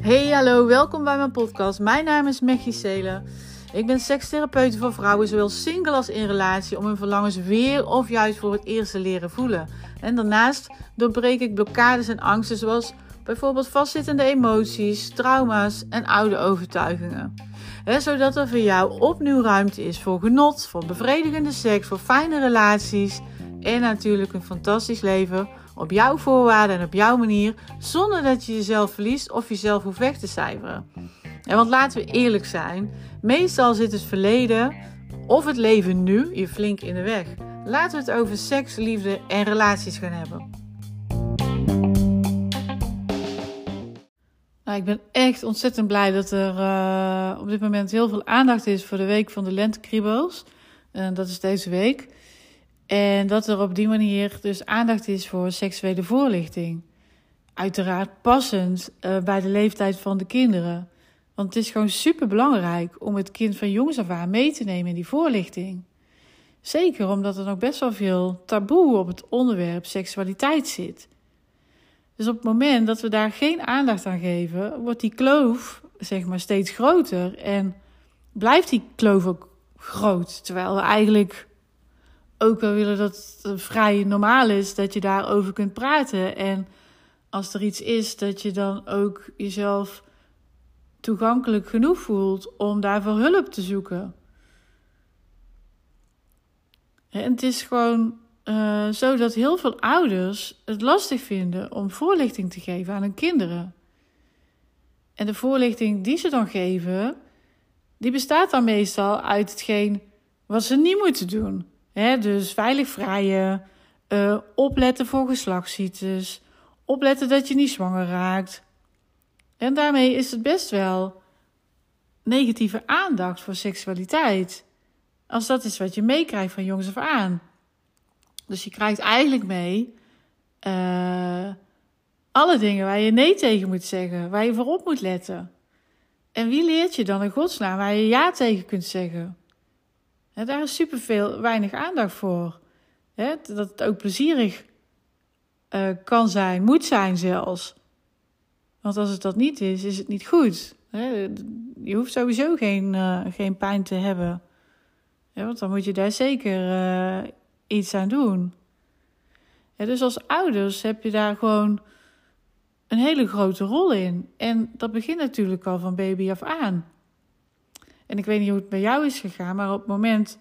Hey, hallo, welkom bij mijn podcast. Mijn naam is Mechie Selen. Ik ben sekstherapeut voor vrouwen, zowel single als in relatie, om hun verlangens weer of juist voor het eerst te leren voelen. En daarnaast doorbreek ik blokkades en angsten, zoals bijvoorbeeld vastzittende emoties, trauma's en oude overtuigingen. zodat er voor jou opnieuw ruimte is voor genot, voor bevredigende seks, voor fijne relaties en natuurlijk een fantastisch leven op jouw voorwaarden en op jouw manier, zonder dat je jezelf verliest of jezelf hoeft weg te cijferen. En want laten we eerlijk zijn, meestal zit het verleden of het leven nu je flink in de weg. Laten we het over seks, liefde en relaties gaan hebben. Nou, ik ben echt ontzettend blij dat er uh, op dit moment heel veel aandacht is voor de week van de lentekriebels. En dat is deze week. En dat er op die manier dus aandacht is voor seksuele voorlichting. Uiteraard passend uh, bij de leeftijd van de kinderen. Want het is gewoon super belangrijk om het kind van jongs af aan mee te nemen in die voorlichting. Zeker omdat er nog best wel veel taboe op het onderwerp seksualiteit zit. Dus op het moment dat we daar geen aandacht aan geven, wordt die kloof zeg maar steeds groter en blijft die kloof ook groot. Terwijl we eigenlijk ook wel willen dat het vrij normaal is dat je daarover kunt praten. En als er iets is, dat je dan ook jezelf toegankelijk genoeg voelt om daarvoor hulp te zoeken. En het is gewoon uh, zo dat heel veel ouders het lastig vinden om voorlichting te geven aan hun kinderen. En de voorlichting die ze dan geven, die bestaat dan meestal uit hetgeen wat ze niet moeten doen. Dus veilig vrijen, uh, opletten voor geslachtsziektes, opletten dat je niet zwanger raakt. En daarmee is het best wel negatieve aandacht voor seksualiteit. Als dat is wat je meekrijgt van jongs af aan. Dus je krijgt eigenlijk mee uh, alle dingen waar je nee tegen moet zeggen, waar je voorop moet letten. En wie leert je dan in godsnaam waar je ja tegen kunt zeggen? Daar is superveel, weinig aandacht voor. dat het ook plezierig uh, kan zijn, moet zijn zelfs. Want als het dat niet is, is het niet goed. Je hoeft sowieso geen, uh, geen pijn te hebben. want dan moet je daar zeker uh, iets aan doen. dus als ouders heb je daar gewoon een hele grote rol in. En dat begint natuurlijk al van baby af aan. En ik weet niet hoe het bij jou is gegaan, maar op het moment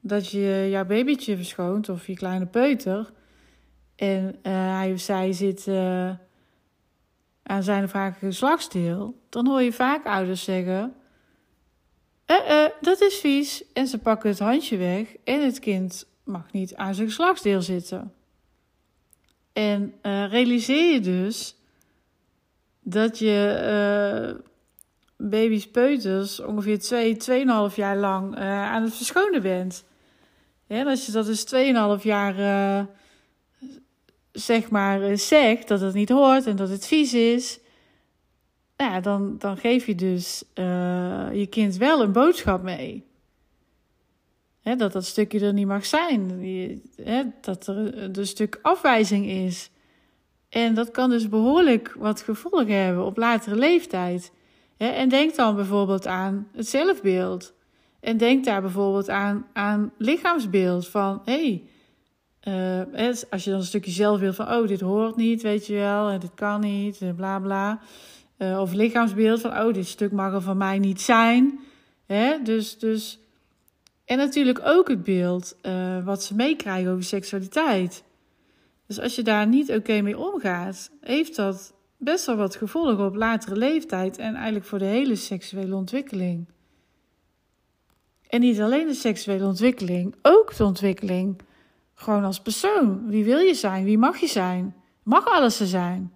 dat je jouw babytje verschoont of je kleine peuter en uh, hij of zij zit uh, aan zijn of haar geslachtsdeel, dan hoor je vaak ouders zeggen: eh, eh, dat is vies. En ze pakken het handje weg en het kind mag niet aan zijn geslachtsdeel zitten. En uh, realiseer je dus dat je uh, baby's peuters ongeveer 2, twee, 2,5 jaar lang uh, aan het verschonen bent. En als je dat dus 2,5 jaar zeg maar zegt dat het niet hoort en dat het vies is, ja, dan, dan geef je dus je kind wel een boodschap mee dat dat stukje er niet mag zijn. dat er een stuk afwijzing is. En dat kan dus behoorlijk wat gevolgen hebben op latere leeftijd. En denk dan bijvoorbeeld aan het zelfbeeld. En denk daar bijvoorbeeld aan, aan lichaamsbeeld. Van hé, hey, uh, als je dan een stukje zelfbeeld van oh, dit hoort niet, weet je wel, dit kan niet, en bla bla. Uh, of lichaamsbeeld van oh, dit stuk mag er van mij niet zijn. dus, dus en natuurlijk ook het beeld uh, wat ze meekrijgen over seksualiteit. Dus als je daar niet oké mee omgaat, heeft dat best wel wat gevolgen op latere leeftijd en eigenlijk voor de hele seksuele ontwikkeling. En niet alleen de seksuele ontwikkeling, ook de ontwikkeling gewoon als persoon. Wie wil je zijn? Wie mag je zijn? Mag alles er zijn?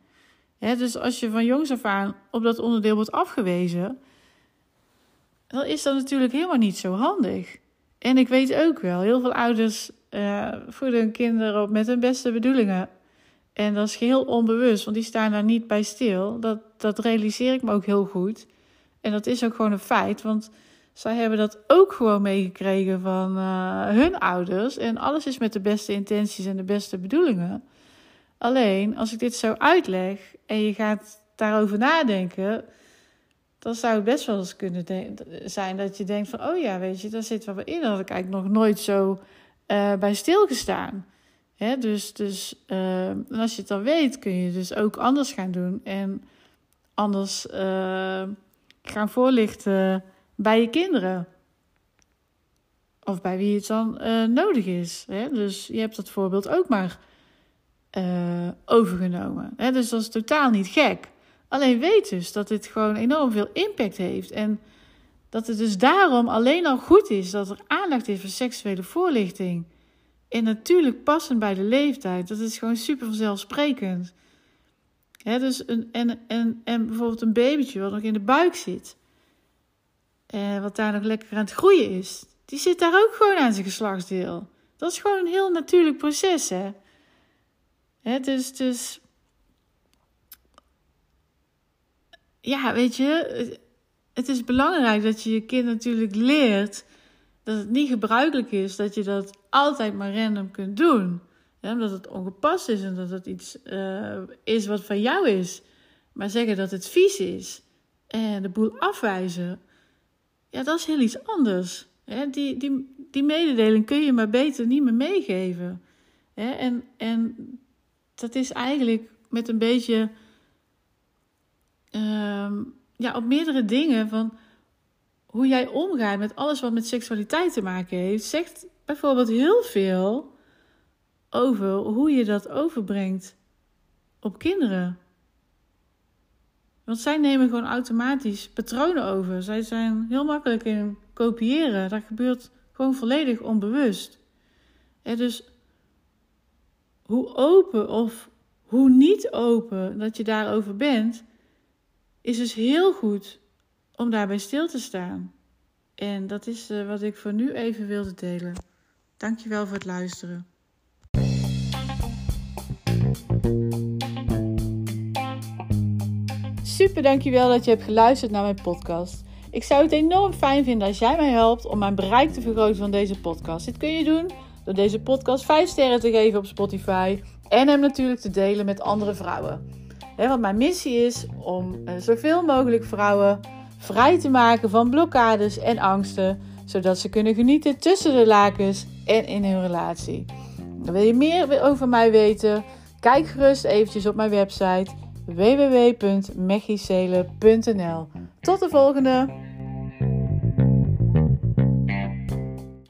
dus als je van jongs af aan op dat onderdeel wordt afgewezen, dan is dat natuurlijk helemaal niet zo handig. En ik weet ook wel, heel veel ouders uh, voeden hun kinderen op met hun beste bedoelingen. En dat is geheel onbewust, want die staan daar niet bij stil. Dat, dat realiseer ik me ook heel goed. En dat is ook gewoon een feit, want zij hebben dat ook gewoon meegekregen van uh, hun ouders. En alles is met de beste intenties en de beste bedoelingen. Alleen als ik dit zo uitleg en je gaat daarover nadenken, dan zou het best wel eens kunnen zijn dat je denkt van, oh ja, weet je, daar zit wel in. Dat had ik eigenlijk nog nooit zo uh, bij stilgestaan. Dus dus uh, als je het dan weet, kun je dus ook anders gaan doen en anders uh, gaan voorlichten bij je kinderen. Of bij wie het dan nodig is. Dus je hebt dat voorbeeld ook maar overgenomen. Hè? Dus dat is totaal niet gek. Alleen weet dus dat dit gewoon enorm veel impact heeft. En dat het dus daarom alleen al goed is dat er aandacht is voor seksuele voorlichting. En natuurlijk passend bij de leeftijd. Dat is gewoon super vanzelfsprekend. Dus een, en, en, en bijvoorbeeld een babytje wat nog in de buik zit. En wat daar nog lekker aan het groeien is. Die zit daar ook gewoon aan zijn geslachtsdeel. Dat is gewoon een heel natuurlijk proces, hè. Dus, dus ja, weet je, het is belangrijk dat je je kind natuurlijk leert dat het niet gebruikelijk is dat je dat altijd maar random kunt doen. Ja, omdat het ongepast is en dat het iets uh, is wat van jou is. Maar zeggen dat het vies is en de boel afwijzen, ja, dat is heel iets anders. die, die, die mededeling kun je maar beter niet meer meegeven. en, en dat is eigenlijk met een beetje Ehm, ja, op meerdere dingen van hoe jij omgaat met alles wat met seksualiteit te maken heeft, zegt bijvoorbeeld heel veel over hoe je dat overbrengt op kinderen. Want zij nemen gewoon automatisch patronen over. Zij zijn heel makkelijk in kopiëren. Dat gebeurt gewoon volledig onbewust. En dus hoe open of hoe niet open dat je daarover bent, is dus heel goed om daarbij stil te staan. En dat is uh, wat ik voor nu even wilde delen. Dankjewel voor het luisteren. Super dankjewel dat je hebt geluisterd naar mijn podcast. Ik zou het enorm fijn vinden als jij mij helpt om mijn bereik te vergroten van deze podcast. Dit kun je doen door deze podcast 5 sterren te geven op Spotify en hem natuurlijk te delen met andere vrouwen. Want mijn missie is om uh, zoveel mogelijk vrouwen vrij te maken van blokkades en angsten, zodat ze kunnen genieten tussen de lakens en in hun relatie. wil je meer over mij weten? Kijk gerust eventjes op mijn website www.mechicele.nl. Tot de volgende!